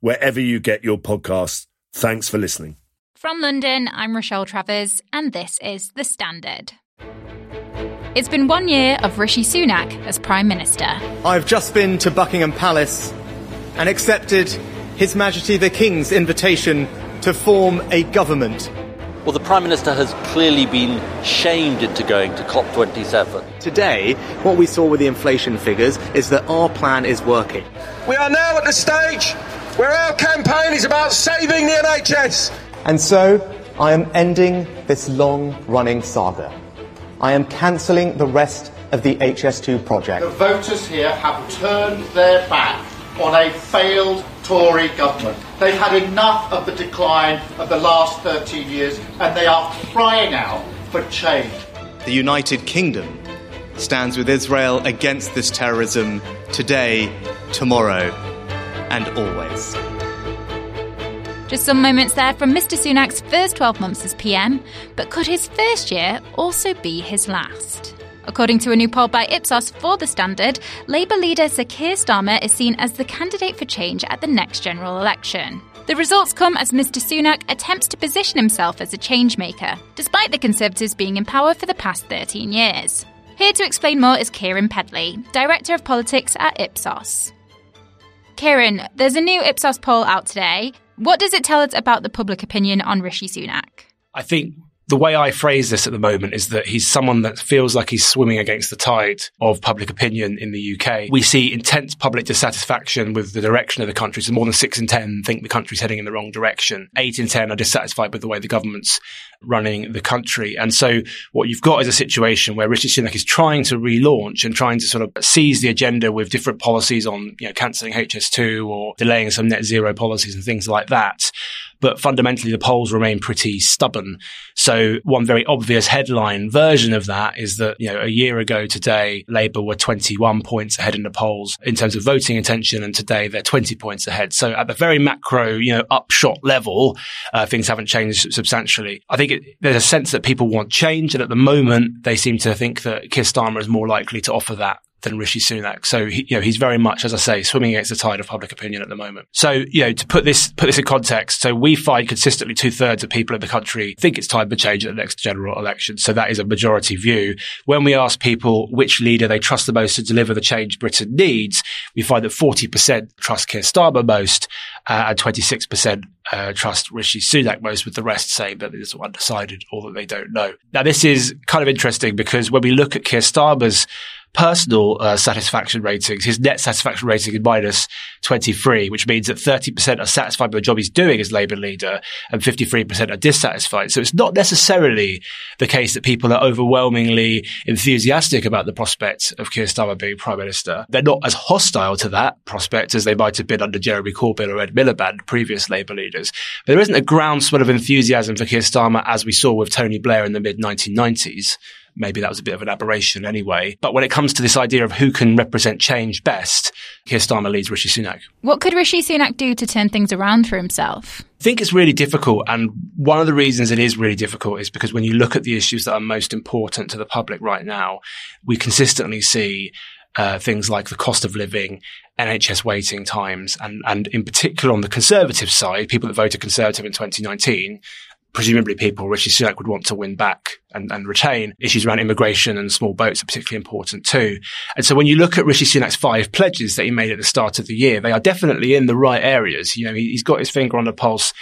wherever you get your podcasts. Thanks for listening. From London, I'm Rochelle Travers, and this is The Standard. It's been one year of Rishi Sunak as Prime Minister. I've just been to Buckingham Palace and accepted His Majesty the King's invitation to form a government. Well, the Prime Minister has clearly been shamed into going to COP27. Today, what we saw with the inflation figures is that our plan is working. We are now at the stage where our campaign is about saving the NHS. And so, I am ending this long running saga. I am cancelling the rest of the HS2 project. The voters here have turned their back on a failed Tory government. They've had enough of the decline of the last 13 years and they are crying out for change. The United Kingdom stands with Israel against this terrorism today, tomorrow, and always. Just some moments there from Mr. Sunak's first 12 months as PM, but could his first year also be his last? According to a new poll by Ipsos for The Standard, Labour leader Sir Keir Starmer is seen as the candidate for change at the next general election. The results come as Mr. Sunak attempts to position himself as a changemaker, despite the Conservatives being in power for the past 13 years. Here to explain more is Keiran Pedley, Director of Politics at Ipsos. Keiran, there's a new Ipsos poll out today. What does it tell us about the public opinion on Rishi Sunak? I think the way I phrase this at the moment is that he's someone that feels like he's swimming against the tide of public opinion in the UK. We see intense public dissatisfaction with the direction of the country. So more than six in 10 think the country's heading in the wrong direction. Eight in 10 are dissatisfied with the way the government's running the country. And so what you've got is a situation where Richard Sunak is trying to relaunch and trying to sort of seize the agenda with different policies on, you know, cancelling HS2 or delaying some net zero policies and things like that but fundamentally the polls remain pretty stubborn. So one very obvious headline version of that is that, you know, a year ago today, Labour were 21 points ahead in the polls in terms of voting intention. And today they're 20 points ahead. So at the very macro, you know, upshot level, uh, things haven't changed substantially. I think it, there's a sense that people want change. And at the moment, they seem to think that Keir Starmer is more likely to offer that than Rishi Sunak. So he, you know, he's very much, as I say, swimming against the tide of public opinion at the moment. So, you know, to put this, put this in context, so we find consistently two thirds of people in the country think it's time for change at the next general election. So that is a majority view. When we ask people which leader they trust the most to deliver the change Britain needs, we find that 40% trust Keir Starmer most, uh, and 26% uh, trust Rishi Sunak most, with the rest saying that it's undecided or that they don't know. Now, this is kind of interesting because when we look at Keir Starmer's personal uh, satisfaction ratings, his net satisfaction rating is minus 23, which means that 30% are satisfied with the job he's doing as Labour leader and 53% are dissatisfied. So it's not necessarily the case that people are overwhelmingly enthusiastic about the prospect of Keir Starmer being Prime Minister. They're not as hostile to that prospect as they might have been under Jeremy Corbyn or Ed Miliband, previous Labour leaders. But there isn't a groundswell of enthusiasm for Keir Starmer as we saw with Tony Blair in the mid 1990s maybe that was a bit of an aberration anyway. But when it comes to this idea of who can represent change best, Keir Starmer leads Rishi Sunak. What could Rishi Sunak do to turn things around for himself? I think it's really difficult. And one of the reasons it is really difficult is because when you look at the issues that are most important to the public right now, we consistently see uh, things like the cost of living, NHS waiting times, and, and in particular on the Conservative side, people that voted Conservative in 2019 presumably people Rishi Sunak would want to win back and, and retain. Issues around immigration and small boats are particularly important too. And so when you look at Rishi Sunak's five pledges that he made at the start of the year, they are definitely in the right areas. You know, he, he's got his finger on the pulse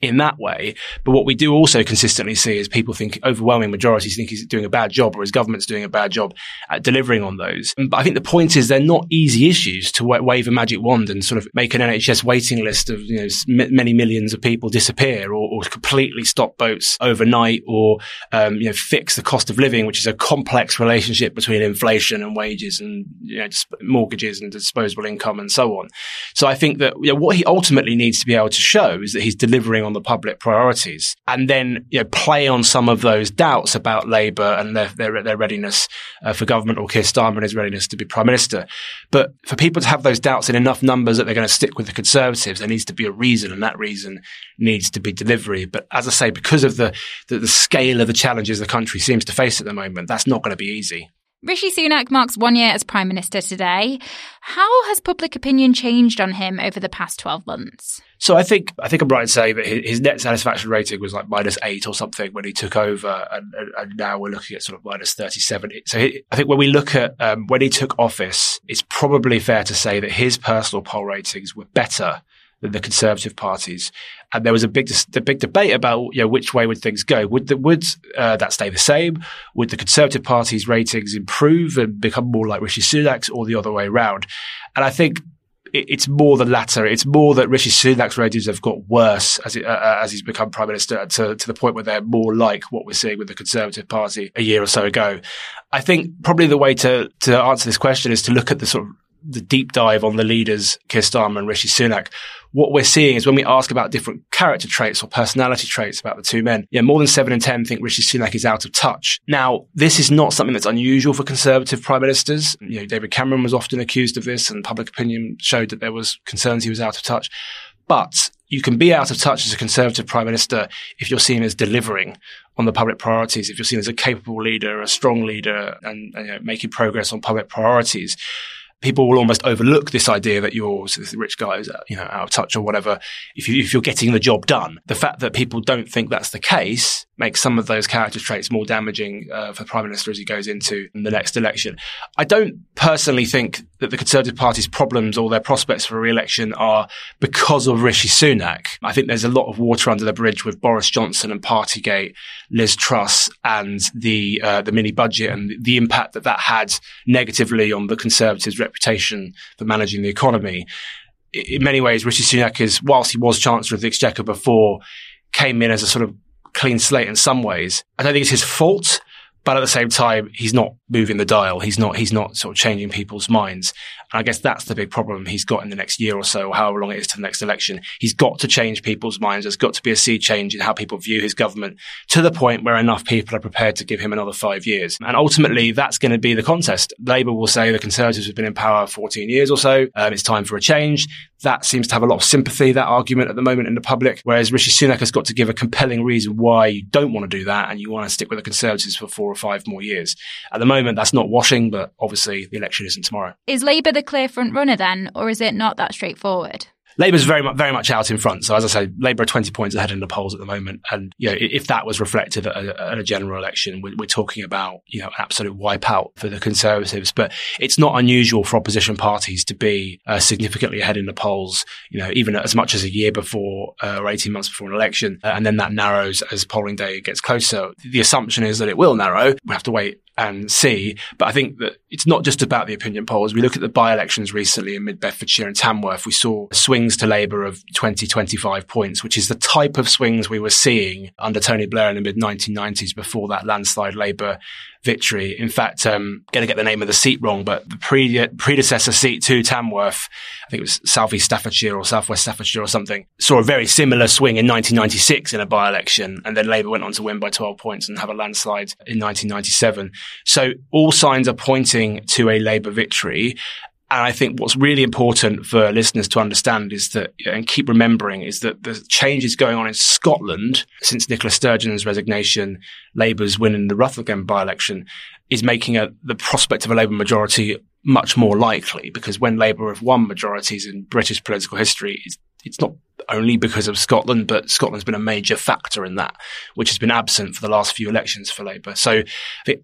in that way. But what we do also consistently see is people think overwhelming majorities think he's doing a bad job or his government's doing a bad job at delivering on those. But I think the point is they're not easy issues to wave a magic wand and sort of make an NHS waiting list of, you know, many millions of people disappear or, or completely stop boats overnight or, um, you know, fix the cost of living, which is a complex relationship between inflation and wages and, you know, mortgages and disposable income and so on. So I think that, you know, what he ultimately needs to be able to show is that he's delivering on the public priorities and then you know, play on some of those doubts about Labour and their, their, their readiness uh, for government or Keir Starmer and his readiness to be Prime Minister. But for people to have those doubts in enough numbers that they're going to stick with the Conservatives, there needs to be a reason and that reason needs to be delivery. But as I say, because of the, the, the scale of the challenges the country seems to face at the moment, that's not going to be easy. Rishi Sunak marks one year as Prime Minister today. How has public opinion changed on him over the past 12 months? So I think I think I'm right in saying that his net satisfaction rating was like minus eight or something when he took over, and, and now we're looking at sort of minus 37. So he, I think when we look at um, when he took office, it's probably fair to say that his personal poll ratings were better than the Conservative parties. And there was a big, a big debate about, you know, which way would things go? Would, the, would uh, that stay the same? Would the Conservative Party's ratings improve and become more like Rishi Sunak's or the other way around? And I think it's more the latter. It's more that Rishi Sunak's ratings have got worse as it, uh, as he's become prime minister to, to the point where they're more like what we're seeing with the Conservative Party a year or so ago. I think probably the way to to answer this question is to look at the sort of the deep dive on the leaders, Keir Starmer and Rishi Sunak, what we're seeing is when we ask about different character traits or personality traits about the two men, yeah, more than seven in 10 think Rishi Sunak is out of touch. Now, this is not something that's unusual for conservative prime ministers. You know, David Cameron was often accused of this and public opinion showed that there was concerns he was out of touch. But you can be out of touch as a conservative prime minister if you're seen as delivering on the public priorities, if you're seen as a capable leader, a strong leader, and, you know, making progress on public priorities people will almost overlook this idea that you're this rich guy who's uh, you know out of touch or whatever. If you if you're getting the job done, the fact that people don't think that's the case makes some of those character traits more damaging uh, for prime minister as he goes into the next election. I don't personally think that the Conservative Party's problems or their prospects for re-election are because of Rishi Sunak. I think there's a lot of water under the bridge with Boris Johnson and Partygate, Liz Truss, and the uh, the mini budget and the impact that that had negatively on the Conservatives' reputation for managing the economy. In many ways, Rishi Sunak is, whilst he was Chancellor of the Exchequer before, came in as a sort of clean slate in some ways. I don't think it's his fault, but at the same time, he's not moving the dial. He's not, he's not sort of changing people's minds. I guess that's the big problem he's got in the next year or so, or however long it is to the next election. He's got to change people's minds. There's got to be a sea change in how people view his government to the point where enough people are prepared to give him another five years. And ultimately, that's going to be the contest. Labour will say the Conservatives have been in power 14 years or so. Um, it's time for a change. That seems to have a lot of sympathy, that argument at the moment in the public. Whereas Rishi Sunak has got to give a compelling reason why you don't want to do that and you want to stick with the Conservatives for four or five more years. At the moment, that's not washing, but obviously the election isn't tomorrow. Is Labour the clear front runner then, or is it not that straightforward? Labour's very much, very much out in front. So as I say, Labour are 20 points ahead in the polls at the moment. And, you know, if that was reflected at a, general election, we're, we're, talking about, you know, an absolute wipeout for the Conservatives. But it's not unusual for opposition parties to be uh, significantly ahead in the polls, you know, even as much as a year before uh, or 18 months before an election. Uh, and then that narrows as polling day gets closer. The assumption is that it will narrow. We have to wait and see. But I think that it's not just about the opinion polls. We look at the by-elections recently in Mid Bedfordshire and Tamworth. We saw swings to Labour of 20, 25 points, which is the type of swings we were seeing under Tony Blair in the mid 1990s before that landslide Labour victory. In fact, um, going to get the name of the seat wrong, but the pre- predecessor seat to Tamworth, I think it was Southeast Staffordshire or Southwest Staffordshire or something, saw a very similar swing in 1996 in a by-election. And then Labour went on to win by 12 points and have a landslide in 1997. So all signs are pointing to a Labour victory. And I think what's really important for listeners to understand is that, and keep remembering, is that the changes going on in Scotland since Nicola Sturgeon's resignation, Labour's winning the Rutherglen by-election, is making a, the prospect of a Labour majority much more likely because when Labour have won majorities in British political history, it's, it's not only because of Scotland, but Scotland's been a major factor in that, which has been absent for the last few elections for Labour. So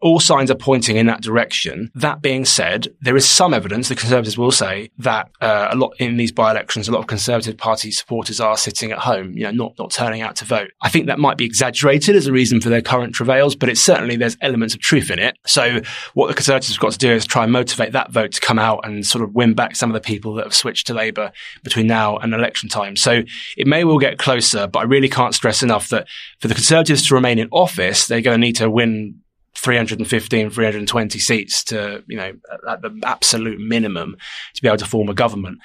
all signs are pointing in that direction. That being said, there is some evidence, the Conservatives will say, that uh, a lot in these by-elections, a lot of Conservative Party supporters are sitting at home, you know, not, not turning out to vote. I think that might be exaggerated as a reason for their current travails, but it's certainly, there's elements of truth in it. So what the Conservatives have got to do is try and motivate that vote to come out and sort of win back some of the people that have switched to Labour between now and election time. So it may well get closer, but I really can't stress enough that for the Conservatives to remain in office, they're going to need to win 315, 320 seats to, you know, at the absolute minimum to be able to form a government.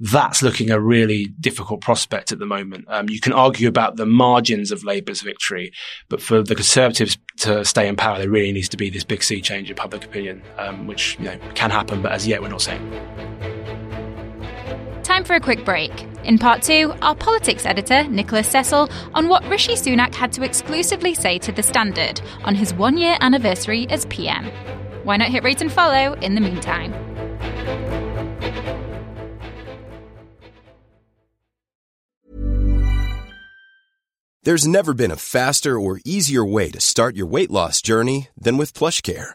That's looking a really difficult prospect at the moment. Um, you can argue about the margins of Labour's victory, but for the Conservatives to stay in power, there really needs to be this big sea change in public opinion, um, which you know can happen, but as yet we're not seeing. Time for a quick break. In part two, our politics editor, Nicholas Cecil, on what Rishi Sunak had to exclusively say to The Standard on his one year anniversary as PM. Why not hit rate and follow in the meantime? There's never been a faster or easier way to start your weight loss journey than with PlushCare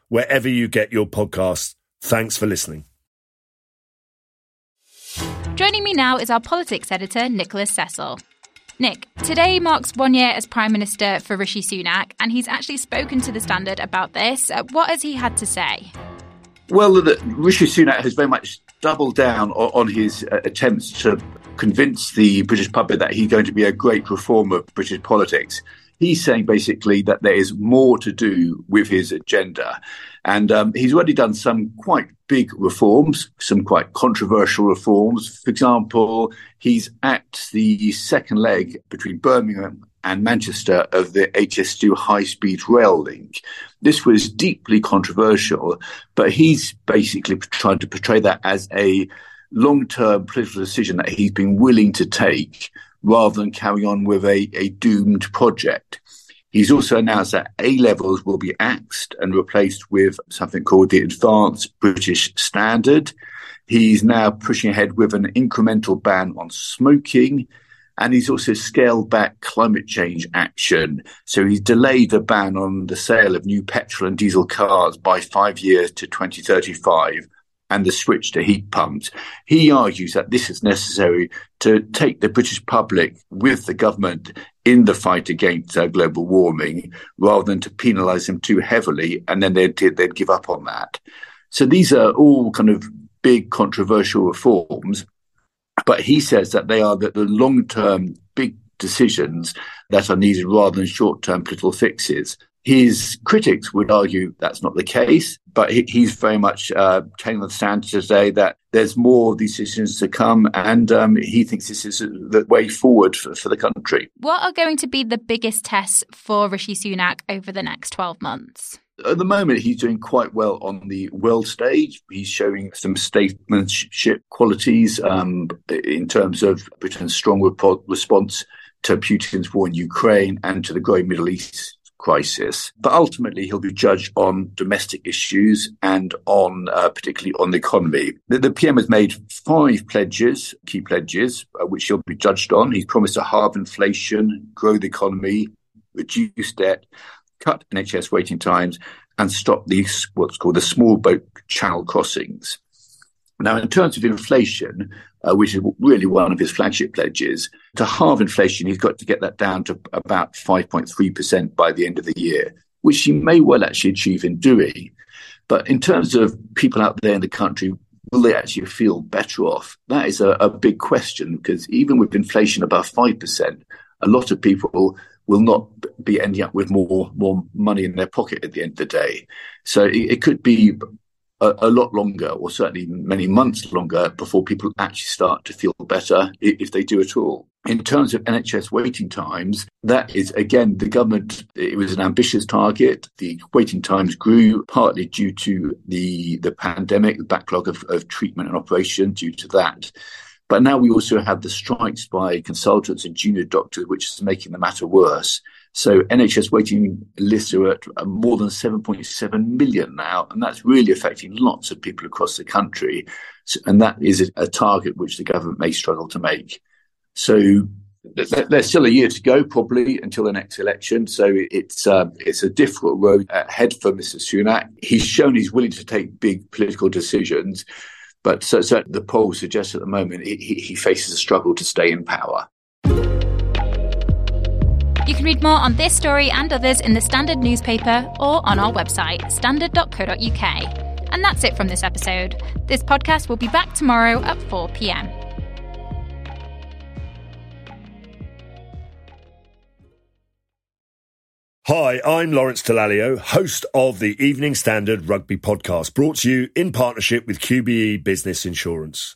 wherever you get your podcasts. Thanks for listening. Joining me now is our politics editor, Nicholas Cecil. Nick, today marks one year as Prime Minister for Rishi Sunak, and he's actually spoken to The Standard about this. Uh, what has he had to say? Well, the, Rishi Sunak has very much doubled down on, on his uh, attempts to convince the British public that he's going to be a great reformer of British politics he's saying basically that there is more to do with his agenda. And um, he's already done some quite big reforms, some quite controversial reforms. For example, he's at the second leg between Birmingham and Manchester of the HS2 high speed rail link. This was deeply controversial, but he's basically trying to portray that as a long term political decision that he's been willing to take rather than carry on with a, a doomed project. He's also announced that A levels will be axed and replaced with something called the Advanced British Standard. He's now pushing ahead with an incremental ban on smoking. And he's also scaled back climate change action. So he's delayed the ban on the sale of new petrol and diesel cars by five years to 2035 and the switch to heat pumps. He argues that this is necessary to take the British public with the government in the fight against uh, global warming rather than to penalise them too heavily and then they'd, they'd give up on that. So these are all kind of big controversial reforms, but he says that they are the, the long term big decisions that are needed rather than short term political fixes. His critics would argue that's not the case, but he, he's very much uh, taking the stand to say that there's more decisions to come, and um, he thinks this is the way forward for, for the country. What are going to be the biggest tests for Rishi Sunak over the next 12 months? At the moment, he's doing quite well on the world stage. He's showing some statesmanship qualities um, in terms of Britain's strong response to Putin's war in Ukraine and to the growing Middle East crisis. But ultimately, he'll be judged on domestic issues and on uh, particularly on the economy. The, the, PM has made five pledges, key pledges, uh, which he'll be judged on. He's promised to halve inflation, grow the economy, reduce debt, cut NHS waiting times, and stop these what's called the small boat channel crossings. Now, in terms of inflation, uh, which is really one of his flagship pledges. To halve inflation, he's got to get that down to about 5.3% by the end of the year, which he may well actually achieve in doing. But in terms of people out there in the country, will they actually feel better off? That is a, a big question because even with inflation above 5%, a lot of people will not be ending up with more more money in their pocket at the end of the day. So it, it could be a, a, lot longer, or certainly many months longer, before people actually start to feel better, if they do at all. In terms of NHS waiting times, that is again the government. It was an ambitious target. The waiting times grew partly due to the the pandemic, the backlog of, of treatment and operation due to that. But now we also have the strikes by consultants and junior doctors, which is making the matter worse. So NHS waiting lists are at uh, more than 7.7 million now, and that's really affecting lots of people across the country. And that is a target which the government may struggle to make. So there's still a year to go, probably until the next election. So it's uh, it's a difficult road ahead for Mr. Sunak. He's shown he's willing to take big political decisions, but so, so the polls suggest at the moment he, he faces a struggle to stay in power. You can read more on this story and others in the Standard newspaper or on our website, standard.co.uk. And that's it from this episode. This podcast will be back tomorrow at 4 pm. Hi, I'm Lawrence Dallaglio, host of the Evening Standard Rugby Podcast, brought to you in partnership with QBE Business Insurance.